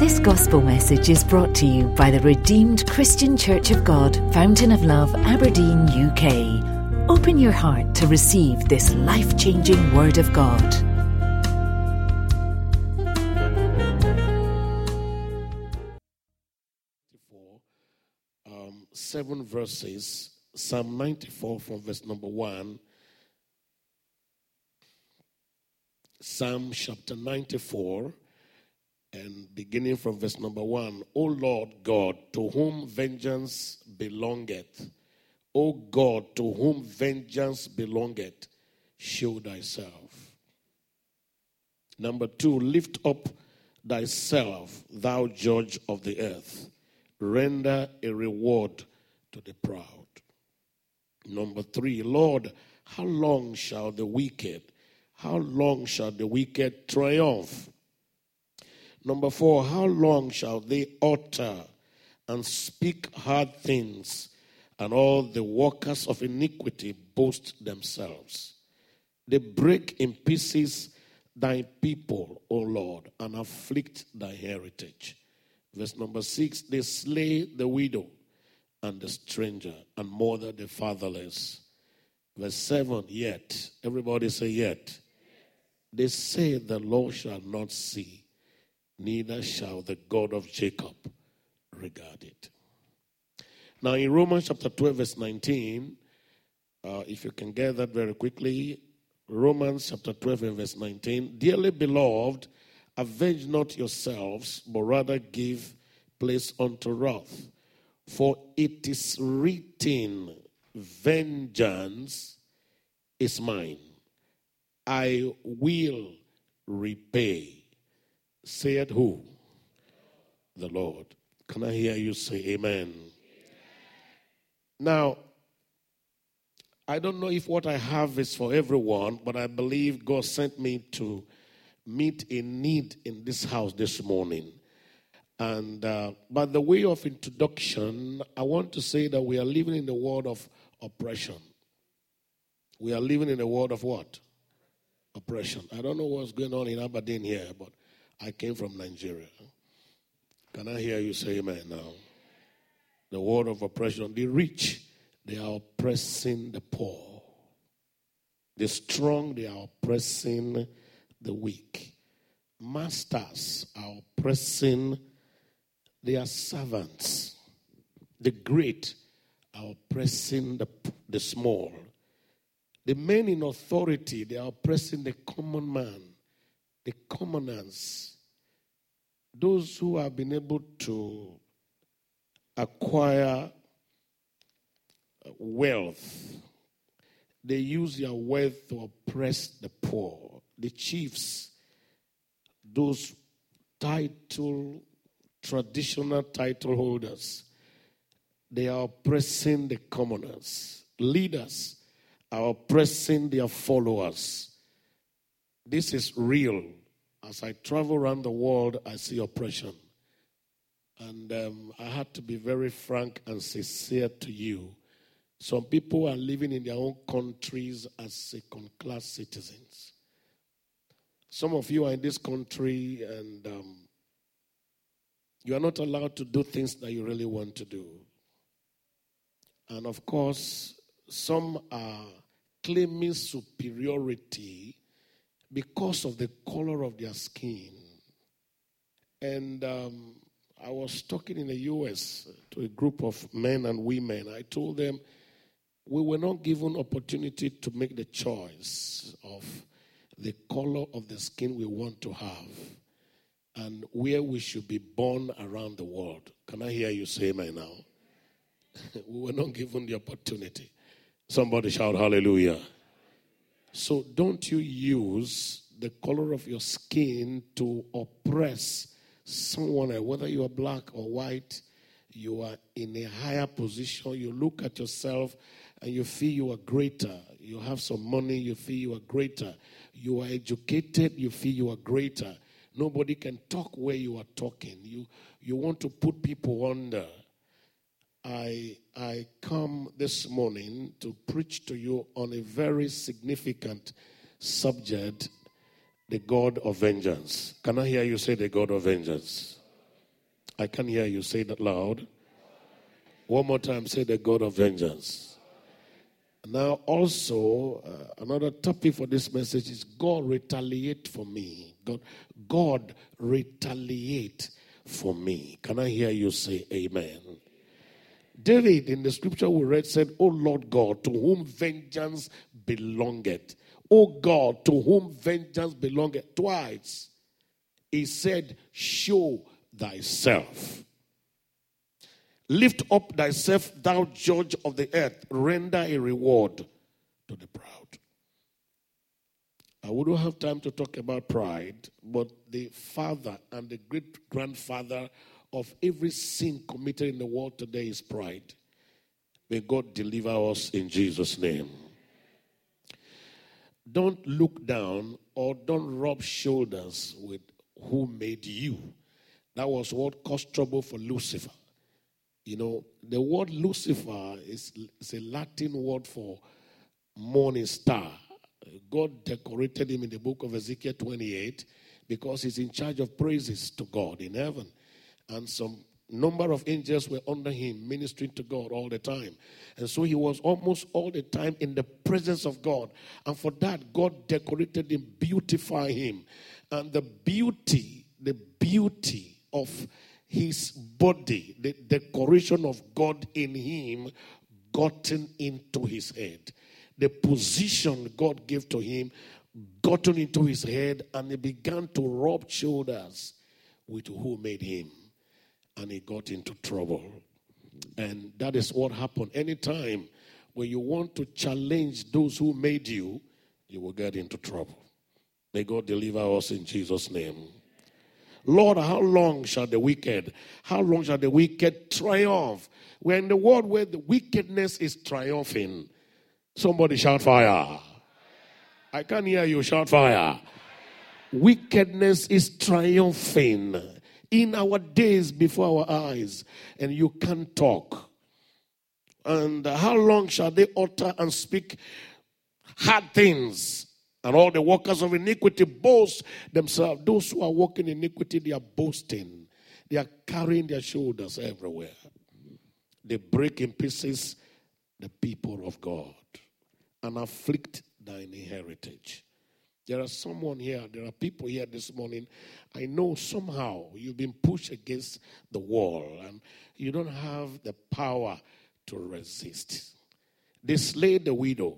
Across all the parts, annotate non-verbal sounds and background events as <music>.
This gospel message is brought to you by the Redeemed Christian Church of God, Fountain of Love, Aberdeen, UK. Open your heart to receive this life changing Word of God. Um, seven verses. Psalm 94 from verse number 1. Psalm chapter 94 and beginning from verse number 1. O Lord God, to whom vengeance belongeth, O God, to whom vengeance belongeth, show thyself. Number 2. Lift up thyself, thou judge of the earth. Render a reward to the proud. Number three, Lord, how long shall the wicked, how long shall the wicked triumph? Number four, how long shall they utter and speak hard things, and all the workers of iniquity boast themselves? They break in pieces thy people, O Lord, and afflict thy heritage. Verse number six, they slay the widow and the stranger and murder the fatherless. Verse 7 Yet, everybody say, Yet. They say, The Lord shall not see, neither shall the God of Jacob regard it. Now, in Romans chapter 12, verse 19, uh, if you can get that very quickly, Romans chapter 12 and verse 19, Dearly beloved, avenge not yourselves, but rather give place unto wrath. For it is written, Vengeance is mine. I will repay. Said who? The Lord. Can I hear you say amen? Now, I don't know if what I have is for everyone, but I believe God sent me to meet a need in this house this morning. And uh, by the way of introduction, I want to say that we are living in the world of oppression. We are living in the world of what? Oppression. I don't know what's going on in Aberdeen here, but I came from Nigeria. Can I hear you say amen now? The world of oppression. The rich, they are oppressing the poor. The strong, they are oppressing the weak. Masters are oppressing their servants. The great are oppressing the, the small. The men in authority, they are oppressing the common man, the commoners, those who have been able to acquire uh, wealth. They use their wealth to oppress the poor, the chiefs, those title, traditional title holders they are oppressing the commoners. Leaders are oppressing their followers. This is real. As I travel around the world, I see oppression. And um, I had to be very frank and sincere to you. Some people are living in their own countries as second class citizens. Some of you are in this country and um, you are not allowed to do things that you really want to do. And of course, some are claiming superiority because of the color of their skin. And um, I was talking in the US to a group of men and women. I told them we were not given opportunity to make the choice of the color of the skin we want to have and where we should be born around the world. Can I hear you say amen now? <laughs> we were not given the opportunity. Somebody shout hallelujah. So don't you use the color of your skin to oppress someone, eh, whether you are black or white, you are in a higher position. You look at yourself and you feel you are greater. You have some money, you feel you are greater. You are educated, you feel you are greater. Nobody can talk where you are talking. You, you want to put people under. I, I come this morning to preach to you on a very significant subject the God of vengeance. Can I hear you say the God of vengeance? I can hear you say that loud. One more time, say the God of vengeance. Now, also, uh, another topic for this message is God retaliate for me. God, God retaliate for me. Can I hear you say amen? David in the scripture we read said, O Lord God, to whom vengeance belongeth. O God, to whom vengeance belongeth. Twice he said, Show thyself. Lift up thyself, thou judge of the earth, render a reward to the proud. I wouldn't have time to talk about pride, but the father and the great grandfather of every sin committed in the world today is pride. May God deliver us in Jesus' name. Don't look down or don't rub shoulders with who made you. That was what caused trouble for Lucifer. You know, the word Lucifer is, is a Latin word for morning star. God decorated him in the book of Ezekiel 28 because he's in charge of praises to God in heaven. And some number of angels were under him ministering to God all the time. And so he was almost all the time in the presence of God. And for that, God decorated him, beautified him. And the beauty, the beauty of his body, the decoration of God in him, gotten into his head. The position God gave to him gotten into his head, and he began to rub shoulders with who made him. And he got into trouble. And that is what happened. Anytime when you want to challenge those who made you, you will get into trouble. May God deliver us in Jesus' name. Lord, how long shall the wicked, how long shall the wicked triumph? We're in the world where the wickedness is triumphing. Somebody shout fire. I can't hear you shout fire. Wickedness is triumphing in our days before our eyes, and you can't talk. And how long shall they utter and speak hard things? And all the workers of iniquity boast themselves. Those who are walking iniquity, they are boasting. They are carrying their shoulders everywhere. They break in pieces the people of God and afflict thine heritage. There are someone here, there are people here this morning. I know somehow you've been pushed against the wall and you don't have the power to resist. They slay the widow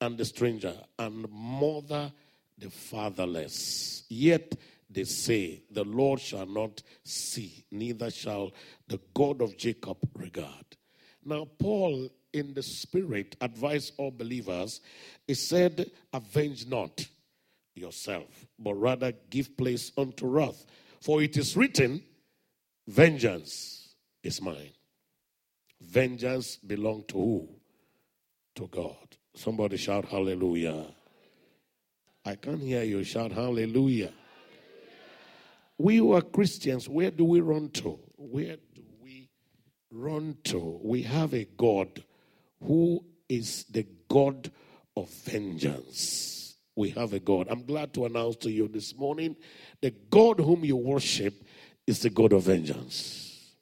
and the stranger, and mother the fatherless. Yet they say, The Lord shall not see, neither shall the God of Jacob regard. Now, Paul, in the spirit, advised all believers, he said, Avenge not yourself, but rather give place unto wrath. For it is written, Vengeance is mine. Vengeance belong to who? To God. Somebody shout hallelujah. I can't hear you shout hallelujah. We who are Christians, where do we run to? Where do we run to? We have a God who is the God of vengeance. We have a God. I'm glad to announce to you this morning the God whom you worship is the God of vengeance.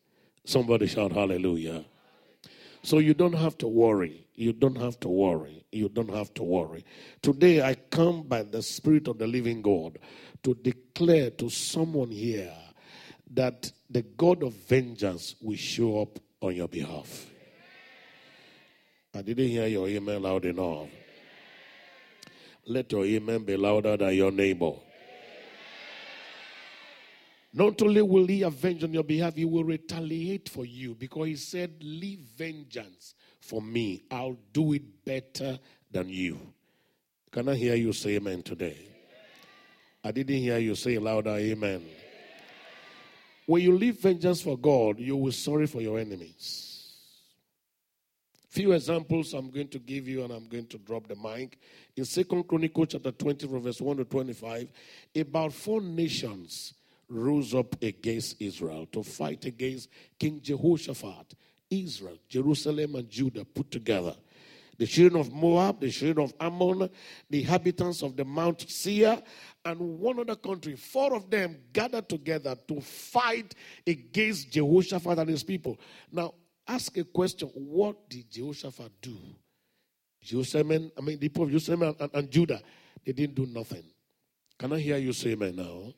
Somebody shout hallelujah. So you don't have to worry. You don't have to worry. You don't have to worry. Today I come by the Spirit of the living God to declare to someone here that the God of vengeance will show up on your behalf. I didn't hear your email loud enough. Let your amen be louder than your neighbor. Not only will he avenge on your behalf, he will retaliate for you because he said, Leave vengeance for me. I'll do it better than you. Can I hear you say amen today? I didn't hear you say louder amen. When you leave vengeance for God, you will sorry for your enemies. Few examples I'm going to give you, and I'm going to drop the mic. In Second Chronicle chapter 20, verse 1 to 25, about four nations rose up against Israel to fight against King Jehoshaphat. Israel, Jerusalem, and Judah put together. the children of Moab, the children of Ammon, the inhabitants of the Mount Seir, and one other country. Four of them gathered together to fight against Jehoshaphat and his people. Now, ask a question what did Jehoshaphat do? Jerusalem, I mean, the people of Jerusalem and, and, Judah, they didn't do nothing. Can I hear you say amen now?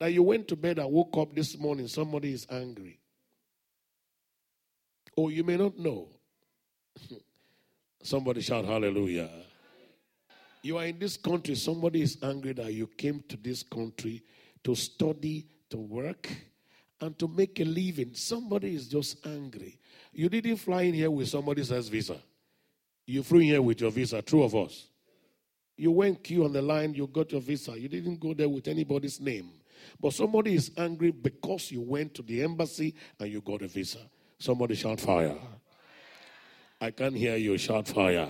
That you went to bed and woke up this morning, somebody is angry. Oh, you may not know. <laughs> somebody shout hallelujah. You are in this country, somebody is angry that you came to this country to study, to work, and to make a living. Somebody is just angry. You didn't fly in here with somebody else's visa. You flew in here with your visa, true of us. You went queue on the line, you got your visa. You didn't go there with anybody's name. But somebody is angry because you went to the embassy and you got a visa. Somebody shout fire. I can't hear you shout fire.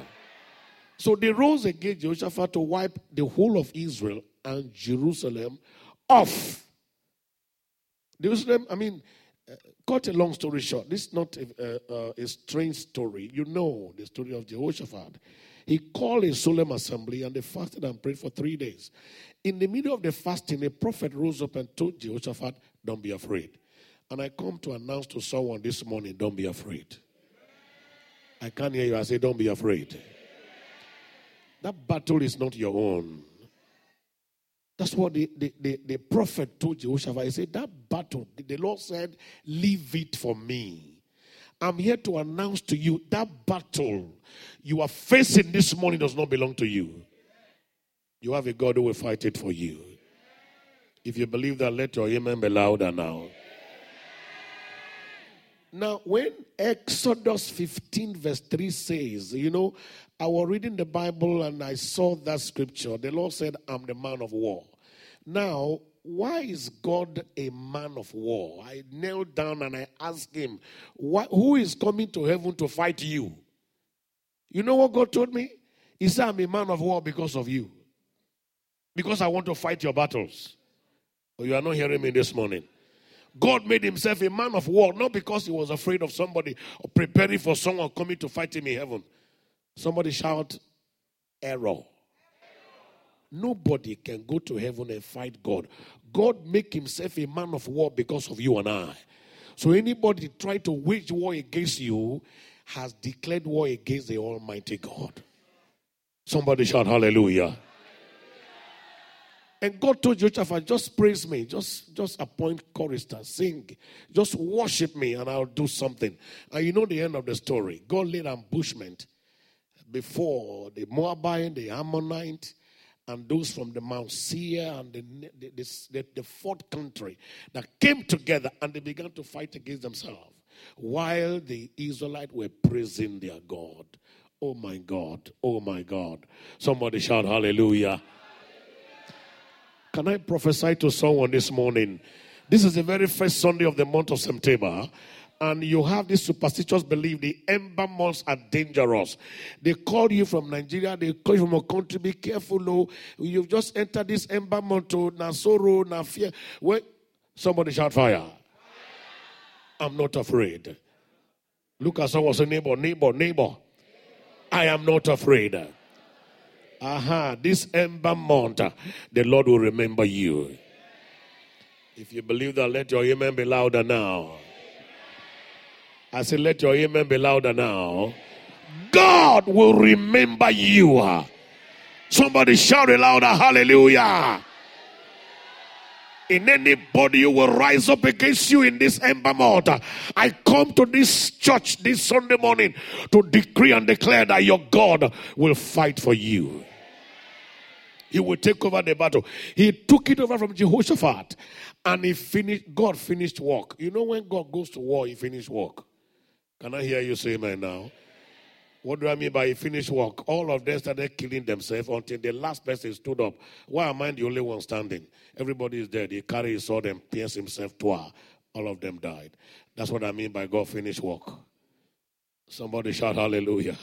So they rose against Jehoshaphat to wipe the whole of Israel and Jerusalem off. Jerusalem, I mean, uh, cut a long story short, this is not a, uh, a strange story. You know the story of Jehoshaphat. He called a solemn assembly and they fasted and prayed for three days. In the middle of the fasting, a prophet rose up and told Jehoshaphat, Don't be afraid. And I come to announce to someone this morning, Don't be afraid. I can't hear you. I say, Don't be afraid. That battle is not your own. That's what the, the, the, the prophet told Jehoshaphat. He said, That battle, the Lord said, Leave it for me. I'm here to announce to you that battle you are facing this morning does not belong to you. You have a God who will fight it for you. If you believe that, let your amen be louder now. Now, when Exodus 15, verse 3 says, you know, I was reading the Bible and I saw that scripture. The Lord said, I'm the man of war. Now, why is God a man of war? I knelt down and I asked him, Who is coming to heaven to fight you? You know what God told me? He said, I'm a man of war because of you. Because I want to fight your battles. Oh, you are not hearing me this morning. God made himself a man of war, not because he was afraid of somebody or preparing for someone coming to fight him in heaven. Somebody shout, error. Nobody can go to heaven and fight God. God make himself a man of war because of you and I. So anybody try to wage war against you has declared war against the Almighty God. Somebody shout hallelujah. And God told Jehoshaphat, just praise me, just, just appoint choristers, sing, just worship me, and I'll do something. And you know the end of the story. God laid ambushment before the Moabite, the Ammonite, and those from the Mount Seir and the, the, the, the fourth country that came together and they began to fight against themselves while the Israelites were praising their God. Oh my God, oh my God. Somebody shout hallelujah. Can I prophesy to someone this morning? This is the very first Sunday of the month of September and you have this superstitious belief the ember months are dangerous. They call you from Nigeria, they call you from a country, be careful, oh, you've just entered this ember month, oh, to na sorrow, na fear. Well, somebody shout fire. I'm not afraid. Look at someone say, neighbor, neighbor, neighbor. I am not afraid. Aha, this ember month, the Lord will remember you. If you believe that, let your amen be louder now. I said, let your amen be louder now. God will remember you. Somebody shout it louder, hallelujah. In anybody who will rise up against you in this ember I come to this church this Sunday morning to decree and declare that your God will fight for you. He will take over the battle. He took it over from Jehoshaphat and he finished, God finished work. You know, when God goes to war, he finished work. Can I hear you say amen now? What do I mean by finished work? All of them started killing themselves until the last person stood up. Why am I the only one standing? Everybody is dead. He carried his sword and pierced himself twice. All of them died. That's what I mean by God finished work. Somebody shout hallelujah.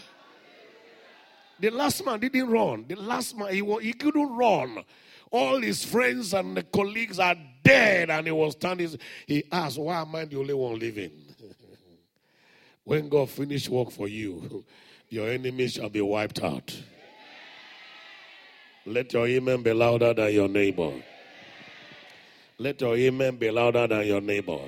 The last man didn't run. The last man, he, he couldn't run. All his friends and colleagues are dead, and he was standing. He asked, Why am I the only one living? When God finish work for you, <laughs> Your enemies shall be wiped out. Let your amen be louder than your neighbor. Let your amen be louder than your neighbor.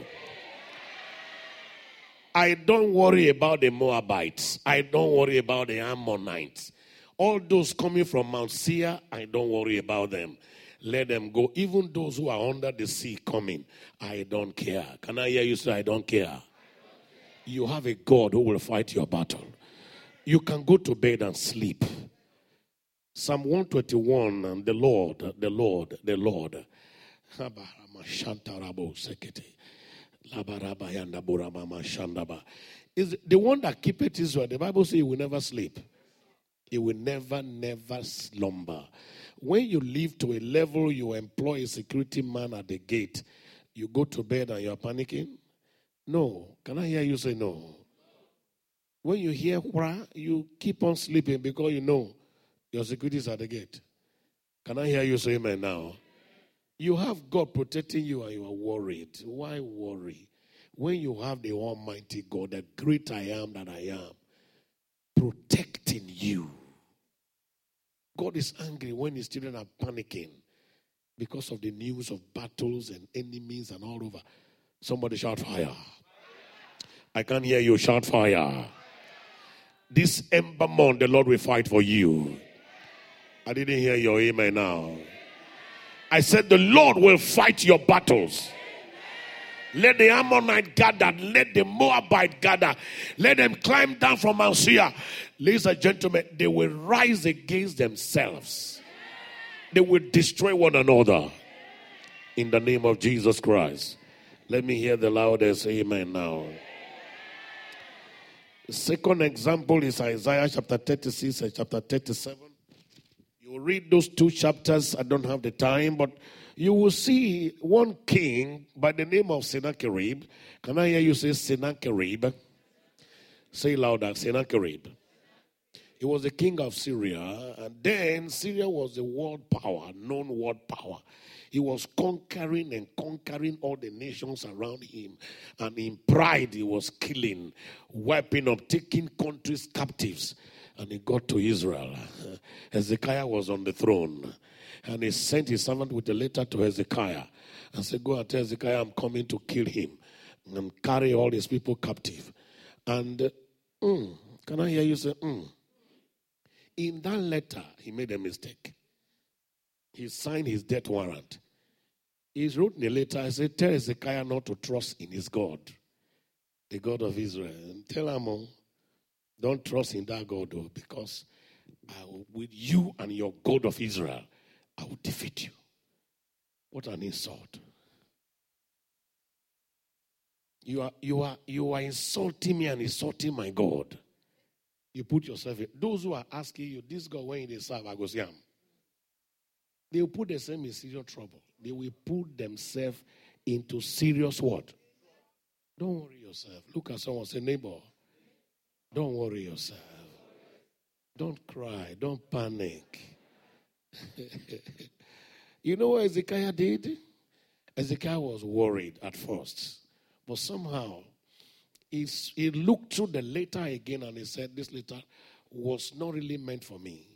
I don't worry about the Moabites. I don't worry about the Ammonites. All those coming from Mount Seir, I don't worry about them. Let them go. Even those who are under the sea coming, I don't care. Can I hear you say, I don't care? You have a God who will fight your battle. You can go to bed and sleep. Psalm 121 and the Lord, the Lord, the Lord. Is the one that keepeth Israel. The Bible says he will never sleep. He will never, never slumber. When you live to a level, you employ a security man at the gate, you go to bed and you're panicking? No. Can I hear you say no? When you hear wha, you keep on sleeping because you know your security is at the gate. Can I hear you say amen now? You have God protecting you and you are worried. Why worry? When you have the Almighty God, the great I am that I am, protecting you. God is angry when his children are panicking because of the news of battles and enemies and all over. Somebody shout fire. I can't hear you shout fire. This ember month, the Lord will fight for you. I didn't hear your amen now. I said, The Lord will fight your battles. Let the Ammonite gather. Let the Moabite gather. Let them climb down from Mount Seir. Ladies and gentlemen, they will rise against themselves. They will destroy one another. In the name of Jesus Christ. Let me hear the loudest amen now. The second example is Isaiah chapter 36 and chapter 37. You read those two chapters. I don't have the time, but you will see one king by the name of Sennacherib. Can I hear you say Sennacherib? Say louder, Sennacherib. He was the king of Syria, and then Syria was a world power, known world power. He was conquering and conquering all the nations around him. And in pride, he was killing, wiping up, taking countries captives and he got to Israel. <laughs> Hezekiah was on the throne. And he sent his servant with a letter to Hezekiah and said, Go and tell Hezekiah I'm coming to kill him and carry all his people captive. And uh, mm, can I hear you say, mm? In that letter, he made a mistake. He signed his death warrant. He wrote in a letter, I said, Tell Hezekiah not to trust in his God, the God of Israel. And tell him, oh, don't trust in that God, though, because will, with you and your God of Israel, I will defeat you. What an insult. You are, you are, you are insulting me and insulting my God. You put yourself in. Those who are asking you, this God, when they serve, I go him. They will put themselves in serious trouble. They will put themselves into serious what? Don't worry yourself. Look at someone, say, neighbor, don't worry yourself. Don't cry. Don't panic. <laughs> you know what Ezekiah did? Ezekiah was worried at first, but somehow he, he looked through the letter again and he said, This letter was not really meant for me.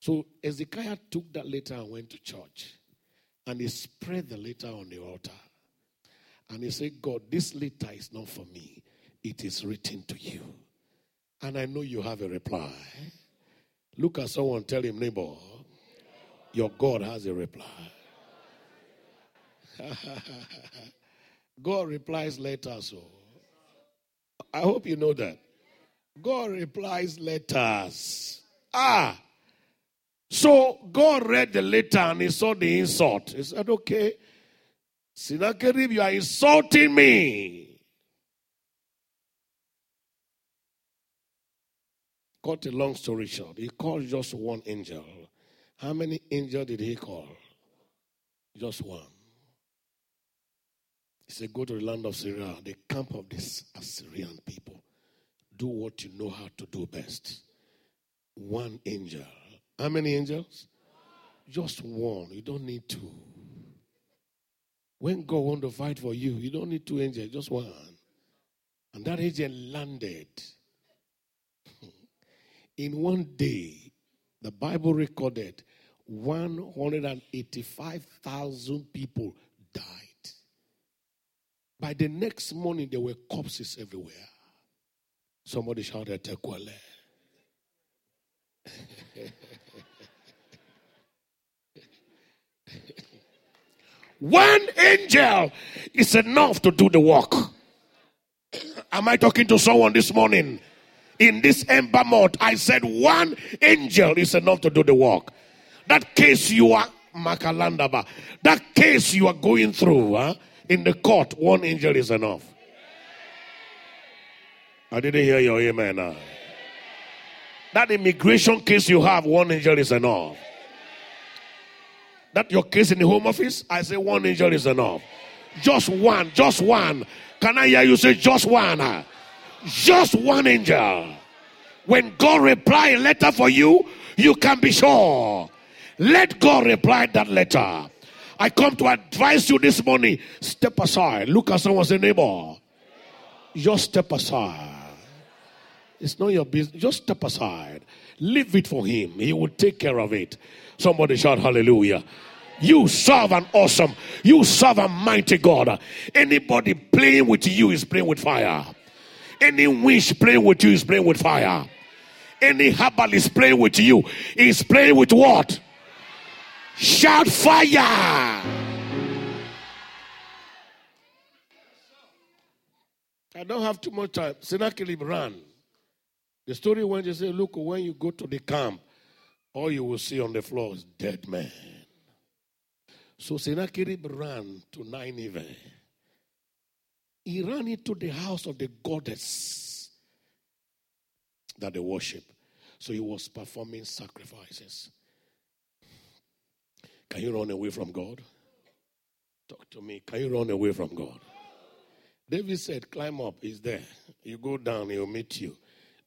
So Ezekiah took that letter and went to church and he spread the letter on the altar. And he said, God, this letter is not for me, it is written to you. And I know you have a reply. Look at someone, tell him, neighbor, your God has a reply. <laughs> God replies later, so I hope you know that. God replies letters. Ah, so God read the letter and he saw the insult. He said, Okay, Sennacherib, you are insulting me. Cut a long story short, he called just one angel. How many angels did he call? Just one. He said, Go to the land of Syria, the camp of these Assyrian people. Do what you know how to do best. One angel. How many angels? Just one. You don't need two. When God wants to fight for you, you don't need two angels, just one. And that angel landed <laughs> In one day, the Bible recorded 185,000 people died. By the next morning, there were corpses everywhere. Somebody shouted, Tekwale. <laughs> One angel is enough to do the work. Am I talking to someone this morning? In this ember month, I said one angel is enough to do the work. That case you are Makalandaba. That case you are going through huh, in the court, one angel is enough. I didn't hear your amen. Now. That immigration case you have, one angel is enough. That your case in the home office, I say one angel is enough. Just one, just one. Can I hear you say just one? Just one angel. When God reply a letter for you, you can be sure. Let God reply that letter. I come to advise you this morning. Step aside. Look at someone say, neighbor. Just step aside. It's not your business. Just step aside. Leave it for him. He will take care of it. Somebody shout hallelujah. You serve an awesome, you serve a mighty God. Anybody playing with you is playing with fire. Any wish playing with you is playing with fire. Any herbalist playing with you is playing with what? Shout fire! I don't have too much time. Sennacherib ran. The story went to say, Look, when you go to the camp, all you will see on the floor is dead men. So Sennacherib ran to Nineveh. He ran into the house of the goddess that they worship. So he was performing sacrifices. Can you run away from God? Talk to me. Can you run away from God? David said, Climb up, he's there. You go down, he'll meet you.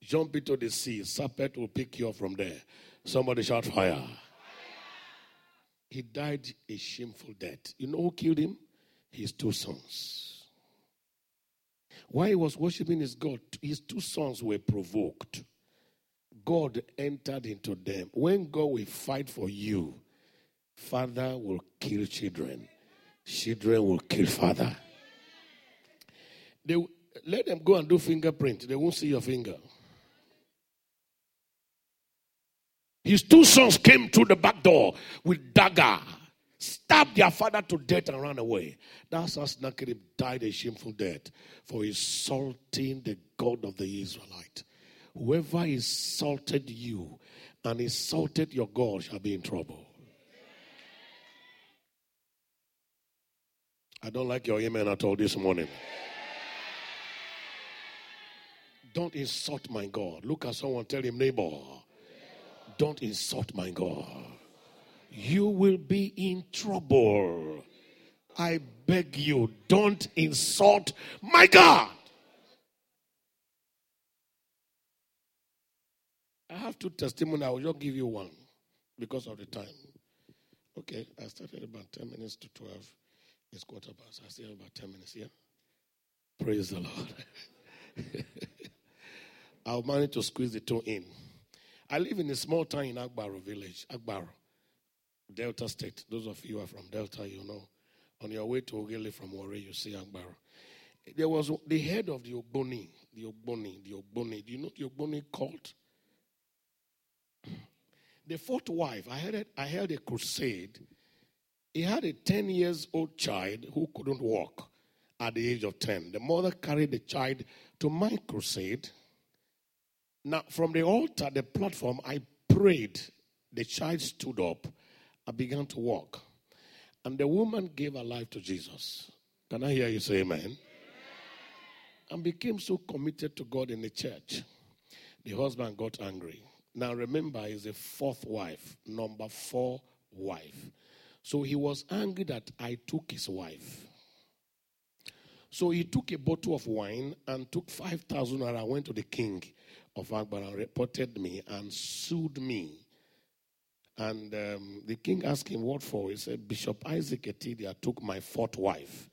Jump into the sea, serpent will pick you up from there. Somebody shout fire. He died a shameful death. You know who killed him? His two sons. While he was worshiping his God, his two sons were provoked. God entered into them. When God will fight for you, father will kill children, children will kill father. They let them go and do fingerprint. They won't see your finger. His two sons came through the back door with dagger, stabbed their father to death and ran away. That's how died a shameful death for insulting the God of the Israelite. Whoever insulted you and insulted your God shall be in trouble. I don't like your amen at all this morning. Don't insult my God. Look at someone, tell him, neighbor, don't insult my God. You will be in trouble. I beg you, don't insult my God. I have two testimonies. I will just give you one because of the time. Okay, I started about 10 minutes to 12. It's quarter past. I still have about 10 minutes here. Praise the Lord. <laughs> I'll manage to squeeze the two in. I live in a small town in Agbaro village, Agbaro, Delta State. Those of you who are from Delta, you know. On your way to Ughelli from Warri, you see Agbaro. There was the head of the Ogboni, the Ogboni, the Ogboni. Do you know the Ogboni cult? <clears throat> The fourth wife, I had, I held a crusade. He had a 10 years old child who couldn't walk at the age of 10. The mother carried the child to my crusade now, from the altar, the platform, I prayed. The child stood up. I began to walk. And the woman gave her life to Jesus. Can I hear you say amen? amen? And became so committed to God in the church. The husband got angry. Now remember, he's a fourth wife, number four wife. So he was angry that I took his wife. So he took a bottle of wine and took 5,000 and I went to the king of Agbara reported me and sued me. And um, the king asked him what for. He said, Bishop Isaac Etidia took my fourth wife.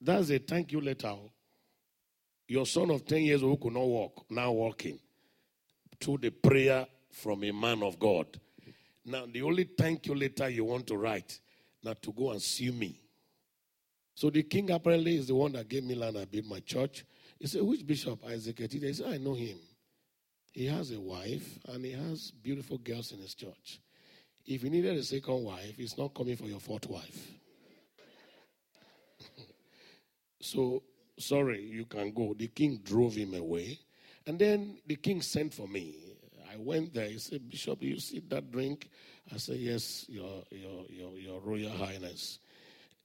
That's a thank you letter. Your son of 10 years who could not walk, now walking. to the prayer from a man of God. Now, the only thank you letter you want to write, not to go and sue me. So the king apparently is the one that gave me land and built my church. He said, Which bishop? Isaac. He said, I know him. He has a wife and he has beautiful girls in his church. If he needed a second wife, he's not coming for your fourth wife. <laughs> so, sorry, you can go. The king drove him away. And then the king sent for me. I went there. He said, Bishop, you see that drink? I said, Yes, your, your, your, your Royal Highness.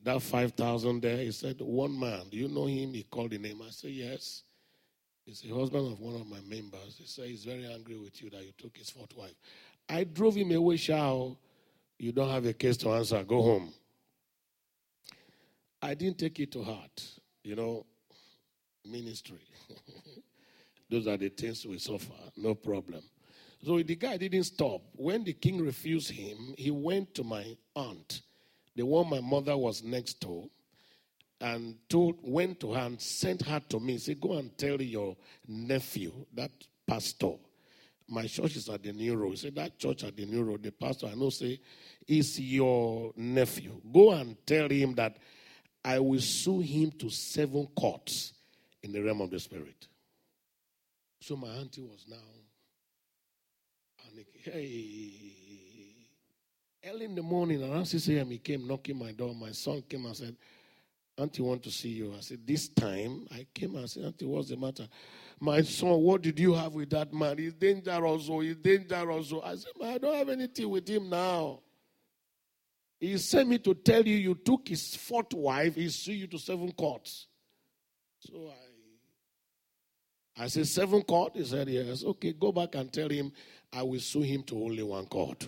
That 5,000 there, he said, One man. Do you know him? He called the name. I said, Yes. He's the husband of one of my members. He said, He's very angry with you that you took his fourth wife. I drove him away, Shao. You don't have a case to answer. Go home. I didn't take it to heart. You know, ministry. <laughs> Those are the things we suffer. No problem. So the guy didn't stop. When the king refused him, he went to my aunt, the one my mother was next to, and told, went to her and sent her to me. Said, Go and tell your nephew, that pastor. My church is at the New Road. He said, That church at the New Road, the pastor I know say, is your nephew. Go and tell him that I will sue him to seven courts in the realm of the spirit. So my auntie was now Hey. Early in the morning, around 6 a.m., he came knocking my door. My son came and said, Auntie want to see you. I said, This time I came and said, Auntie, what's the matter? My son, what did you have with that man? He's dangerous. Oh, he's dangerous. Oh. I said, I don't have anything with him now. He sent me to tell you you took his fourth wife, he sued you to seven courts. So I I said, Seven court? He said, Yes. Okay, go back and tell him I will sue him to only one court.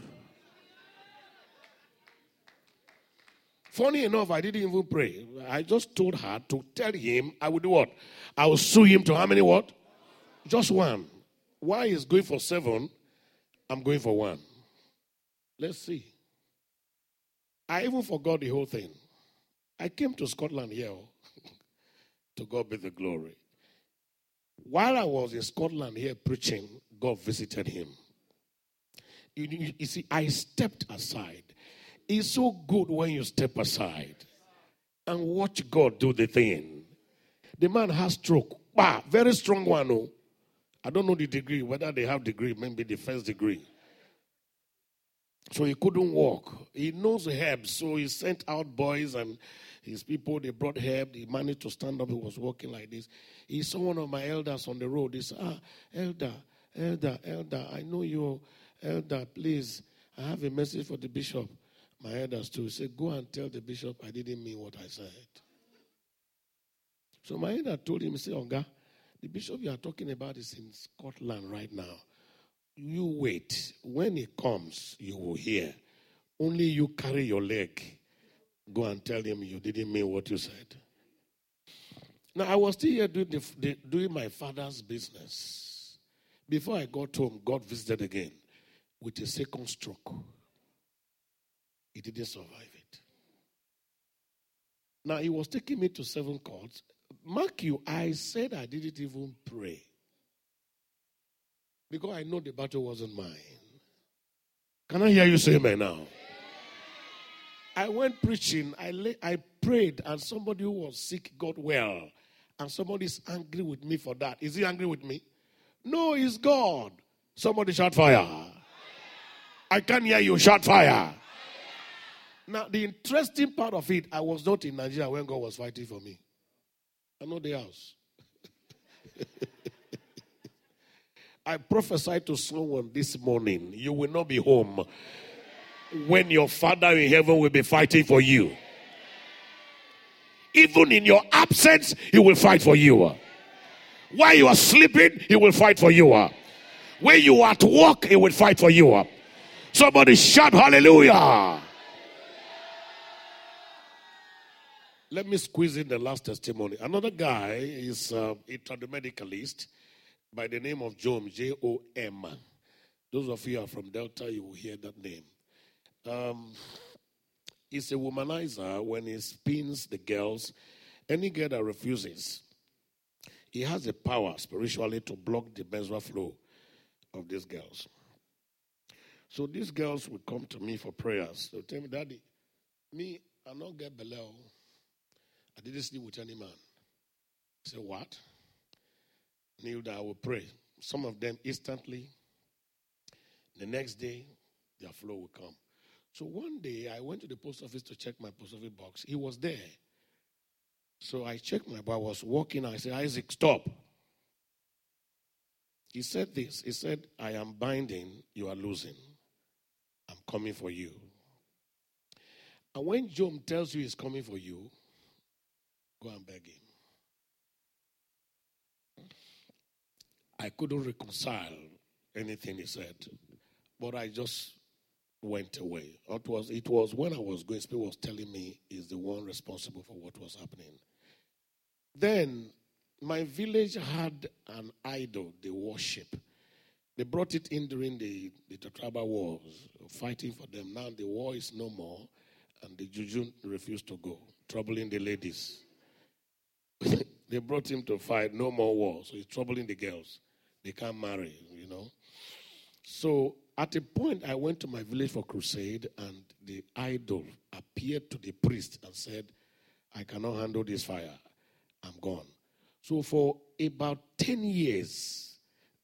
Funny enough, I didn't even pray. I just told her to tell him I would do what? I will sue him to how many what? Just one. Why is going for seven? I'm going for one. Let's see. I even forgot the whole thing. I came to Scotland here. Oh. <laughs> to God be the glory. While I was in Scotland here preaching, God visited him. You, you, see, I stepped aside. It's so good when you step aside and watch God do the thing. The man has stroke. Bah, very strong one. Oh. I don't know the degree, whether they have degree, maybe the first degree. So he couldn't walk. He knows herbs, so he sent out boys and his people. They brought herb. He managed to stand up. He was walking like this. He saw one of my elders on the road. He said, Ah, elder, elder, elder, I know you, elder, please. I have a message for the bishop. My elders too. He said, Go and tell the bishop I didn't mean what I said. So my elder told him, say, Onga, the bishop you are talking about is in Scotland right now. You wait. When he comes, you will hear. Only you carry your leg. Go and tell him you didn't mean what you said. Now, I was still here doing, the, the, doing my father's business. Before I got home, God visited again with a second stroke. He didn't survive it. Now, he was taking me to seven courts. Mark you, I said I didn't even pray. Because I know the battle wasn't mine. Can I hear you say amen now? I went preaching, I, lay, I prayed, and somebody who was sick got well. And somebody's angry with me for that. Is he angry with me? No, it's God. Somebody shout fire. I can't hear you shout fire. Now, the interesting part of it, I was not in Nigeria when God was fighting for me. I know the house. <laughs> I prophesied to someone this morning you will not be home when your Father in heaven will be fighting for you. Even in your absence, He will fight for you. While you are sleeping, He will fight for you. When you are at work, He will fight for you. Somebody shout hallelujah. Let me squeeze in the last testimony. Another guy is uh, a tradomedicalist by the name of Jom, J O M. Those of you are from Delta, you will hear that name. Um, he's a womanizer when he spins the girls. Any girl that refuses, he has the power spiritually to block the menstrual flow of these girls. So these girls would come to me for prayers. They would tell me, Daddy, me, I not get below. I didn't sleep with any man. I said, What? Kneel down, I will pray. Some of them instantly. The next day, their flow will come. So one day, I went to the post office to check my post office box. He was there. So I checked my box. I was walking. I said, Isaac, stop. He said this. He said, I am binding, you are losing. I'm coming for you. And when Job tells you he's coming for you, go and beg him. I couldn't reconcile anything he said, but I just went away. It was, it was when I was going, Spirit was telling me he's the one responsible for what was happening. Then my village had an idol they worship. They brought it in during the, the tribal wars, fighting for them. Now the war is no more, and the juju refused to go, troubling the ladies. <laughs> they brought him to fight, no more war, so he's troubling the girls. They can't marry, you know. So at a point, I went to my village for crusade, and the idol appeared to the priest and said, I cannot handle this fire. I'm gone. So for about 10 years,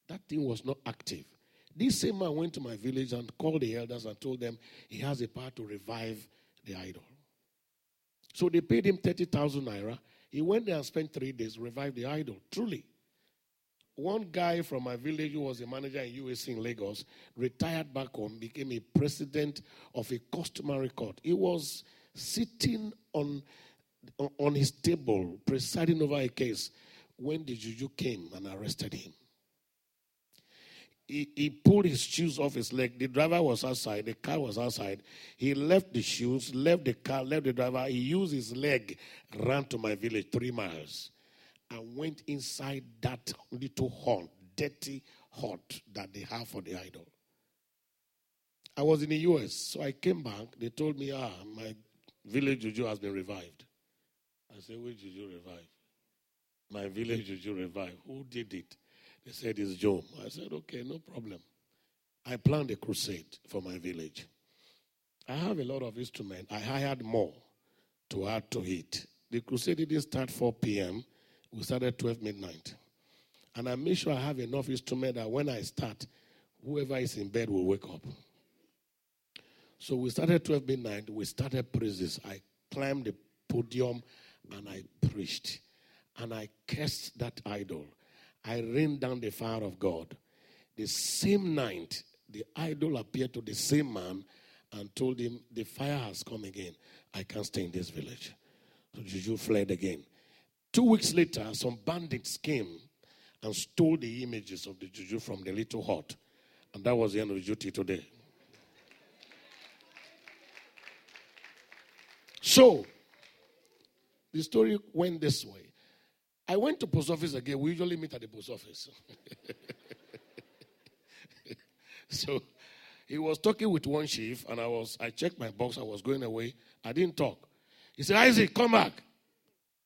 that thing was not active. This same man went to my village and called the elders and told them he has a power to revive the idol. So they paid him 30,000 naira. He went there and spent three days, revived the idol. Truly. One guy from my village who was a manager in UAC in Lagos retired back home, became a president of a customary court. He was sitting on, on his table, presiding over a case when the juju came and arrested him. He, he pulled his shoes off his leg. The driver was outside, the car was outside. He left the shoes, left the car, left the driver. He used his leg, ran to my village three miles and went inside that little hut, dirty hut that they have for the idol. I was in the US, so I came back. They told me, ah, my village juju has been revived. I said, which juju revived? My village juju revived. Who did it? They said it's Job. I said, okay, no problem. I planned a crusade for my village. I have a lot of instruments. I hired more to add to it. The crusade didn't start 4 p.m. We started 12 midnight. And I make sure I have enough instrument that when I start, whoever is in bed will wake up. So we started 12 midnight. We started praises. I climbed the podium and I preached. And I cursed that idol. I rained down the fire of God. The same night, the idol appeared to the same man and told him, The fire has come again. I can't stay in this village. So Juju fled again. Two weeks later, some bandits came and stole the images of the juju from the little hut. And that was the end of duty today. So, the story went this way. I went to post office again. We usually meet at the post office. <laughs> so he was talking with one chief, and I was I checked my box, I was going away. I didn't talk. He said, Isaac, come back.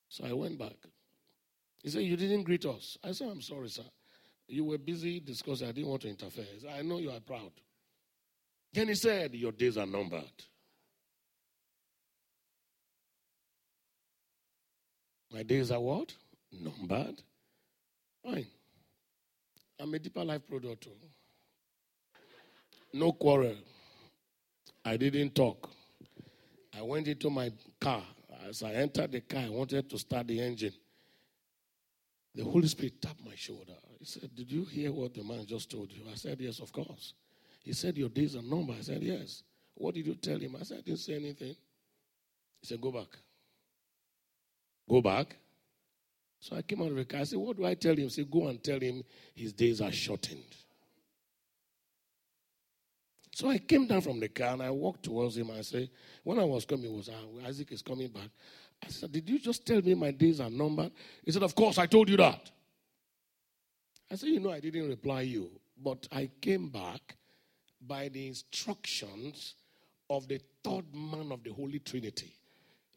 So I went back. He said, You didn't greet us. I said, I'm sorry, sir. You were busy discussing. I didn't want to interfere. Said, I know you are proud. Then he said, Your days are numbered. My days are what? Numbered. Fine. I'm a deeper life product. Too. No quarrel. I didn't talk. I went into my car. As I entered the car, I wanted to start the engine. The Holy Spirit tapped my shoulder. He said, Did you hear what the man just told you? I said, Yes, of course. He said, Your days are numbered. I said, Yes. What did you tell him? I said, I didn't say anything. He said, Go back. Go back. So I came out of the car. I said, What do I tell him? He said, Go and tell him his days are shortened. So I came down from the car and I walked towards him. I said, When I was coming, was ah, Isaac is coming back. I said, Did you just tell me my days are numbered? He said, Of course, I told you that. I said, You know, I didn't reply you, but I came back by the instructions of the third man of the Holy Trinity.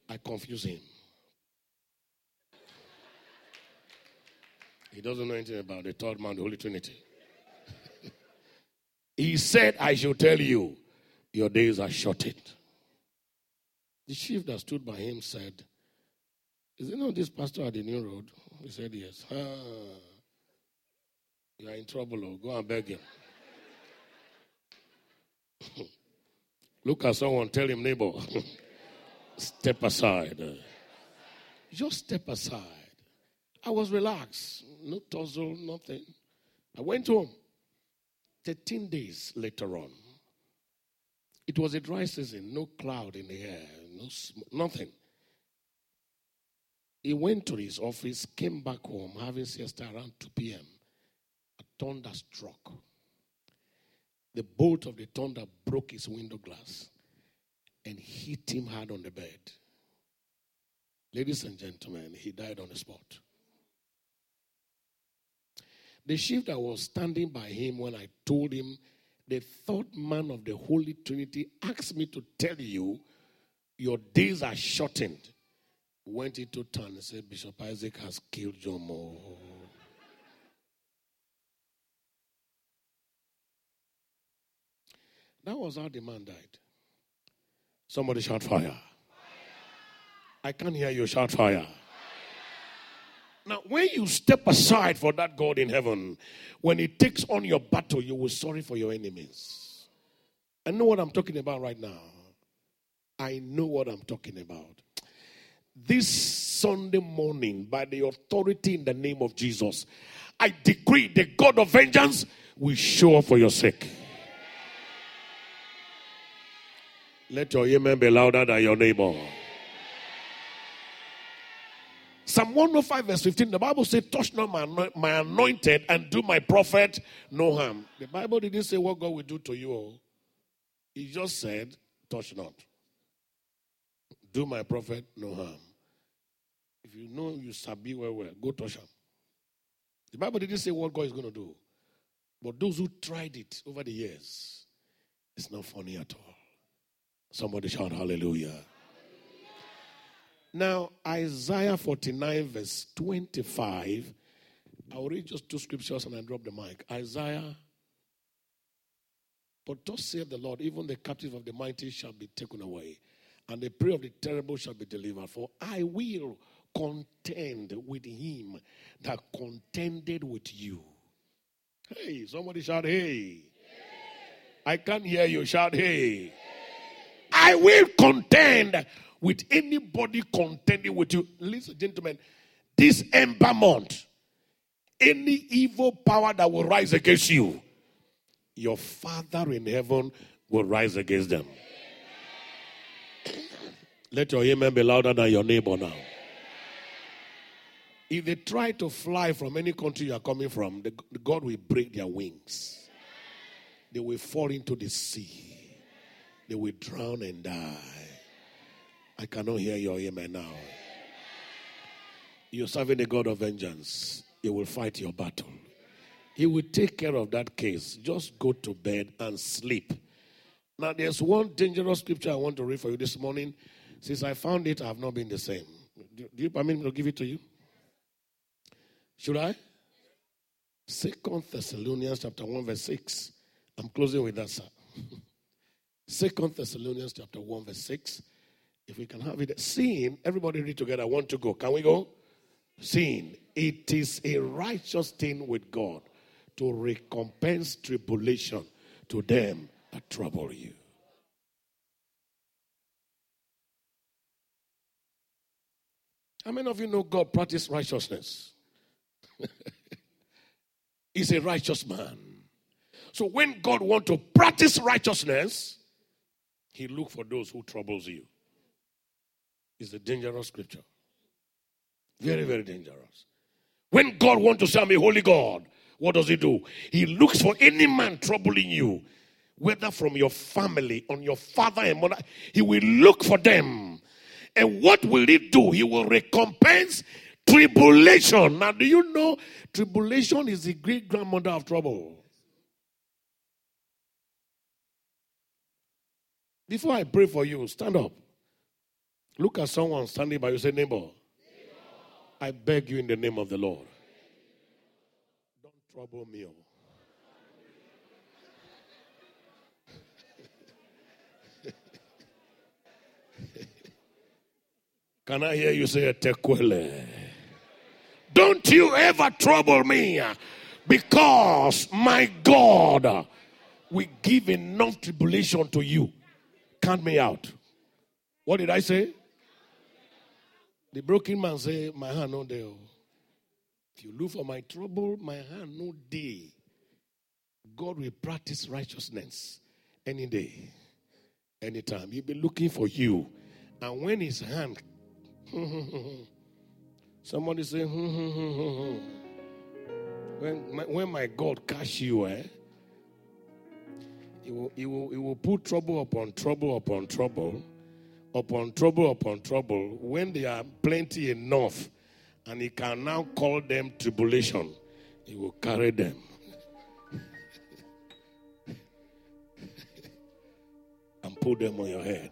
I confuse him. He doesn't know anything about the third man, the Holy Trinity. <laughs> He said, I shall tell you, your days are shortened. The chief that stood by him said, Is it not this pastor at the new road? He said, Yes. Ah, you are in trouble. Oh. Go and beg him. <laughs> Look at someone, tell him, neighbor, <laughs> step aside. Just step aside. I was relaxed, no tussle, nothing. I went home. 13 days later on, it was a dry season, no cloud in the air, no sm- nothing. He went to his office, came back home, having siesta around 2 p.m. A thunder struck. The bolt of the thunder broke his window glass and hit him hard on the bed. Ladies and gentlemen, he died on the spot. The chief that was standing by him when I told him, the third man of the Holy Trinity asked me to tell you, your days are shortened. Went into town and said, Bishop Isaac has killed your Jomo. That was how the man died. Somebody shout fire. fire. I can't hear you shout fire. Now, when you step aside for that God in heaven, when He takes on your battle, you will sorry for your enemies. I know what I'm talking about right now. I know what I'm talking about. This Sunday morning, by the authority in the name of Jesus, I decree the God of vengeance will show up for your sake. Let your amen be louder than your neighbor. Psalm 105, verse 15, the Bible says, Touch not my, my anointed and do my prophet no harm. The Bible didn't say what God will do to you. Oh. He just said, Touch not. Do my prophet no harm. If you know you sabi well, well, go touch him. The Bible didn't say what God is going to do. But those who tried it over the years, it's not funny at all. Somebody shout hallelujah. Now, Isaiah 49, verse 25. I'll read just two scriptures and I drop the mic. Isaiah. But thus saith the Lord, even the captive of the mighty shall be taken away, and the prey of the terrible shall be delivered. For I will contend with him that contended with you. Hey, somebody shout, hey. I can't hear you shout, hey. I will contend with anybody contending with you. Listen, gentlemen, this ember any evil power that will rise against you, your Father in heaven will rise against them. Let your amen be louder than your neighbor now. If they try to fly from any country you are coming from, the, the God will break their wings. They will fall into the sea. They will drown and die. I cannot hear your amen now. You're serving a God of vengeance. He will fight your battle. He will take care of that case. Just go to bed and sleep. Now, there's one dangerous scripture I want to read for you this morning. Since I found it, I have not been the same. Do, do you permit me to give it to you? Should I? Second Thessalonians chapter 1, verse 6. I'm closing with that, sir. <laughs> Second Thessalonians chapter 1, verse 6. If we can have it, seeing, everybody read together, I want to go. Can we go? Seeing, it is a righteous thing with God to recompense tribulation to them that trouble you. How many of you know God practice righteousness? <laughs> He's a righteous man. So when God want to practice righteousness, he look for those who troubles you is a dangerous scripture. Very, very dangerous. When God wants to say, I'm a holy God, what does he do? He looks for any man troubling you, whether from your family, on your father and mother. He will look for them. And what will he do? He will recompense tribulation. Now, do you know tribulation is the great grandmother of trouble? Before I pray for you, stand up. Look at someone standing by you. Say, neighbor, neighbor. I beg you in the name of the Lord. Don't trouble me. Oh. <laughs> Can I hear you say, Tequele? Don't you ever trouble me because my God will give enough tribulation to you Count me out. What did I say? The broken man say, My hand no there. Oh. If you look for my trouble, my hand no day. God will practice righteousness any day, anytime. He'll be looking for you. And when his hand, <laughs> somebody say, <laughs> hmm, hmm, hmm, when my, when my God catch you, eh? He will, will, will put trouble upon trouble upon trouble upon trouble upon trouble when they are plenty enough and he can now call them tribulation he will carry them. <laughs> And put them on your head.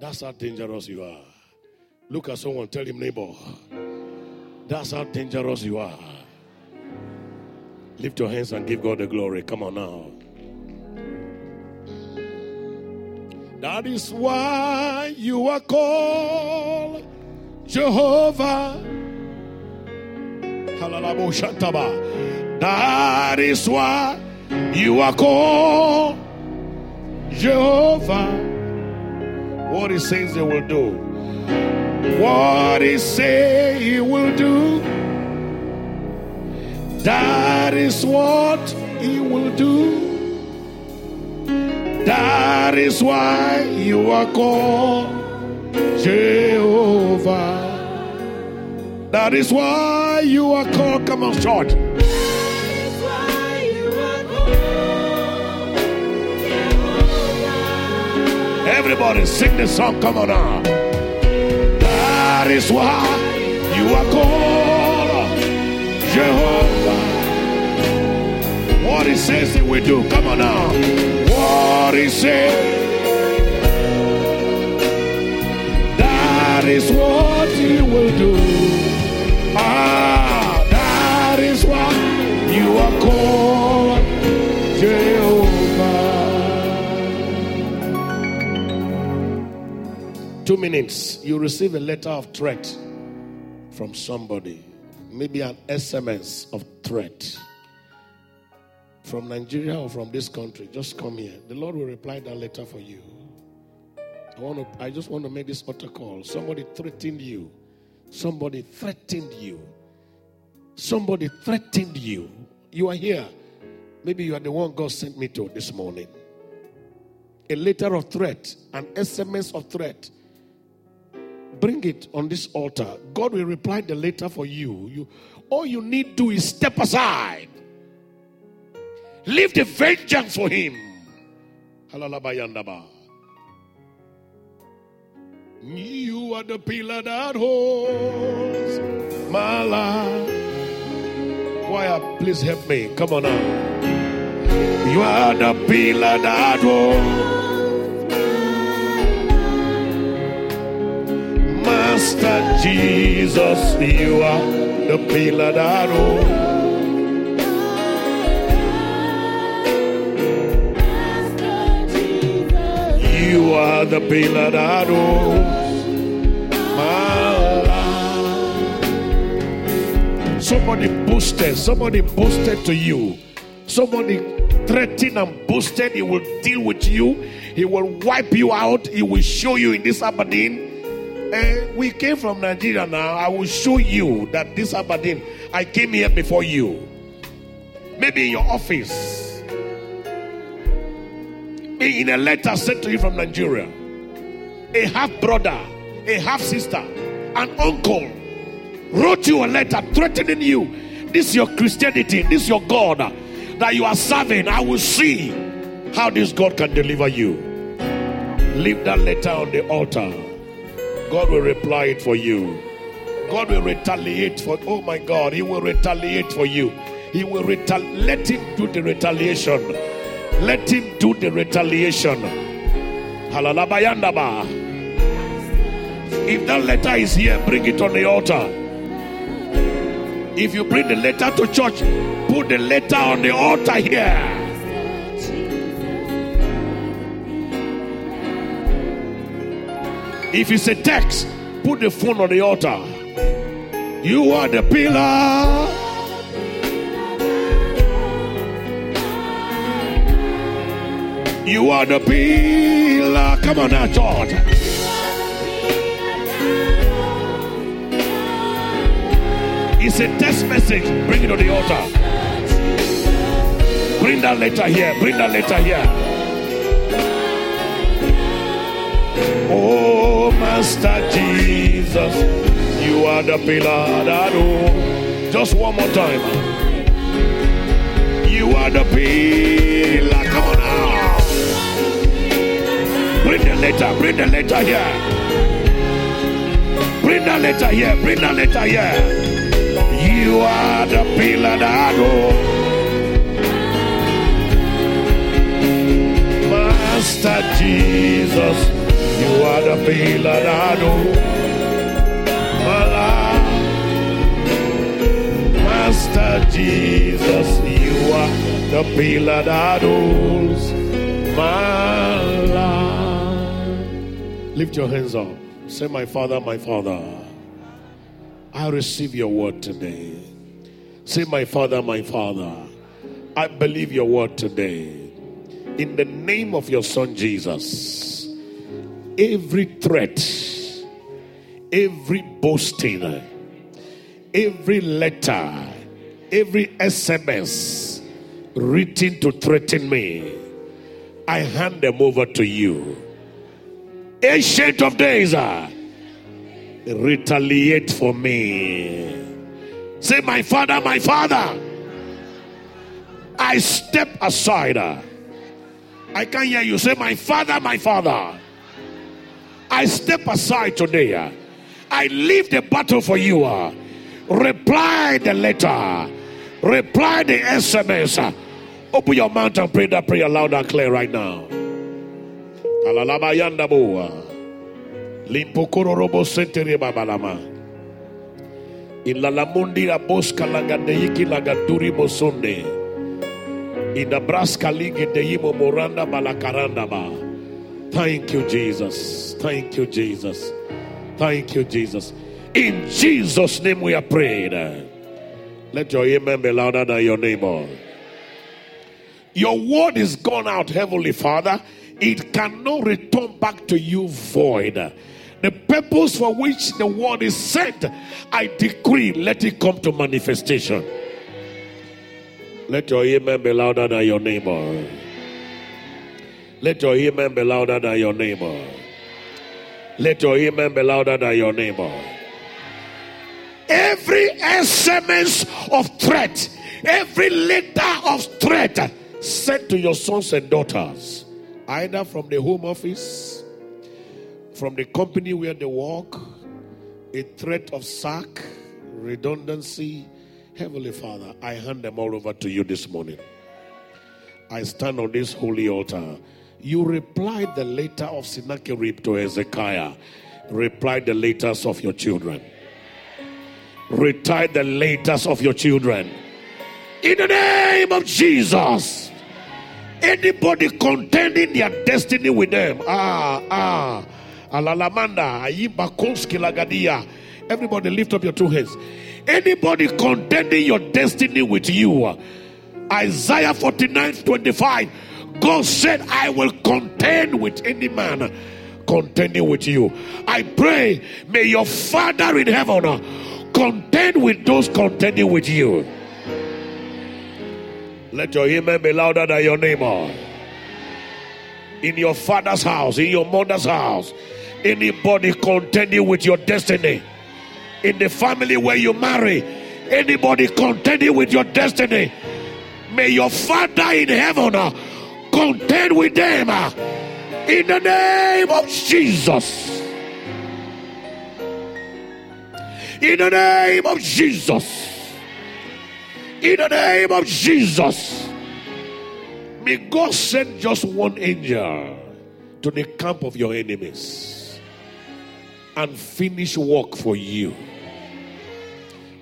That's how dangerous you are. Look at someone tell him neighbor that's how dangerous you are. Lift your hands and give god the glory. Come on now That is why you are called Jehovah. That is why you are called Jehovah. What he says he will do. What he say he will do. That is what he will do. That is why you are called Jehovah. That is why you are called. Come on, short. Everybody sing the song. Come on now. That is why you are called Jehovah. What he says he will do. Come on now. What he says. That is what he will do. Ah, that is why you are called Jehovah. Two minutes, you receive a letter of threat from somebody, maybe an SMS of threat from Nigeria or from this country. Just come here. The Lord will reply that letter for you. I want to. I just want to make this utter call. Somebody threatened you. Somebody threatened you. Somebody threatened you. You are here. Maybe you are the one God sent me to this morning. A letter of threat, an SMS of threat. Bring it on this altar. God will reply the letter for you. You all you need to do is step aside. Leave the vengeance for him. You are the pillar that holds my life. Choir, please help me. Come on now. You are the pillar that holds. Master Jesus, you are the pillar that holds. You are the pillar that holds my life. Somebody boosted, somebody boosted to you. Somebody threatened and boosted. He will deal with you. He will wipe you out. He will show you in this Aberdeen. And we came from Nigeria now. I will show you that this Aberdeen, I came here before you. Maybe in your office in a letter sent to you from Nigeria, a half brother, a half sister, an uncle wrote you a letter threatening you. This is your Christianity, this is your God that you are serving. I will see how this God can deliver you. Leave that letter on the altar. God will reply it for you. God will retaliate for oh my God, He will retaliate for you. He will retaliate. Let Him do the retaliation. Let him do the retaliation. If that letter is here, bring it on the altar. If you bring the letter to church, put the letter on the altar here. If it's a text, Put the phone on the altar. You are the pillar. You are the pillar. Come on now, George. It's a test message. Bring it on the altar. Bring that letter here. Bring that letter here. Oh, Master Jesus, you are the pillar that oh. Just one more time. You are the pillar. Bring the letter. Bring the letter here. Bring the letter here. Bring the letter here. You are the pillar that oh. Master Jesus, you are the pillar that. Mala. Master Jesus, you are the pillar that holds my life. Lift your hands up. Say, My Father, my Father. I receive your word today. Say, My Father, my Father, I believe your word today. In the name of your Son Jesus, every threat, every boasting, every letter, every SMS written to threaten me, I hand them over to you. Ancient of days, ah, retaliate for me. Say, My Father, my Father, I step aside. Ah. I can't hear you. Say, My Father, my Father, I step aside today. Ah. I leave the battle for you. Ah. Reply the letter, reply the SMS. Open your mouth and pray that prayer loud and clear right now. Alalabayandaboa. Limpokororobo sentere babalama. Ilalamundi la bosca lagadeiki lagaduri bosonde. Inabraska ligi deimo moranda balakaranda ba. Thank you, Jesus. Thank you, Jesus. Thank you, Jesus. In Jesus' name we are prayed. Let your amen be louder than your neighbor. Your word is gone out, Heavenly Father. It cannot return back to you void. The purpose for which the word is sent, I decree, let it come to manifestation. Let your amen be louder than your neighbor. Let your amen be louder than your neighbor. Let your amen be louder than your neighbor. Every SMS of threat, every letter of threat sent to your sons and daughters, either from the home office, from the company where they work, a threat of sack, redundancy. Heavenly Father, I hand them all over to you this morning. I stand on this holy altar. You replied the letter of Sennacherib to Hezekiah. Reply the letters of your children. Retire the letters of your children. In the name of Jesus. Anybody contending their destiny with them. Ah, ah. Alalamanda, Ayibakonski Lagadia. Everybody lift up your two hands. Anybody contending your destiny with you. Isaiah 49 25. God said, I will contend with any man contending with you. I pray, may your Father in heaven contend with those contending with you. Let your amen be louder than your name. neighbor. In your father's house, in your mother's house, anybody contending with your destiny, in the family where you marry, anybody contending with your destiny, may your Father in heaven uh, contend with them uh, in the name of Jesus. In the name of Jesus. In the name of Jesus. May God send just one angel to the camp of your enemies and finish work for you.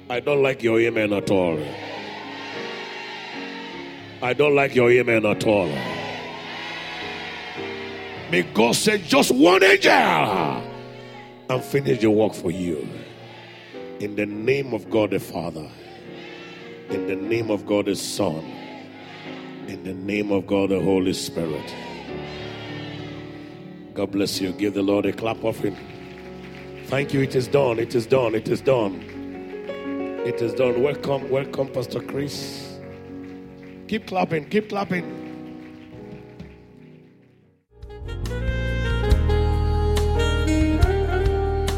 I don't like your amen at all. I don't like your amen at all. May God send just one angel and finish the work for you. In the name of God the Father, in the name of God the Son, in the name of God the Holy Spirit. God bless you. Give the Lord a clap offering. Thank you. It is done. It is done. It is done. It is done. Welcome, welcome, Pastor Chris. Keep clapping. Keep clapping.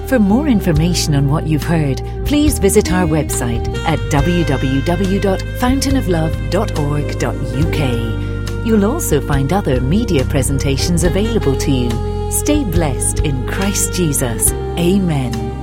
For more information on what you've heard, please visit our website at www.fountainoflove.org.uk. You'll also find other media presentations available to you. Stay blessed in Christ Jesus. Amen.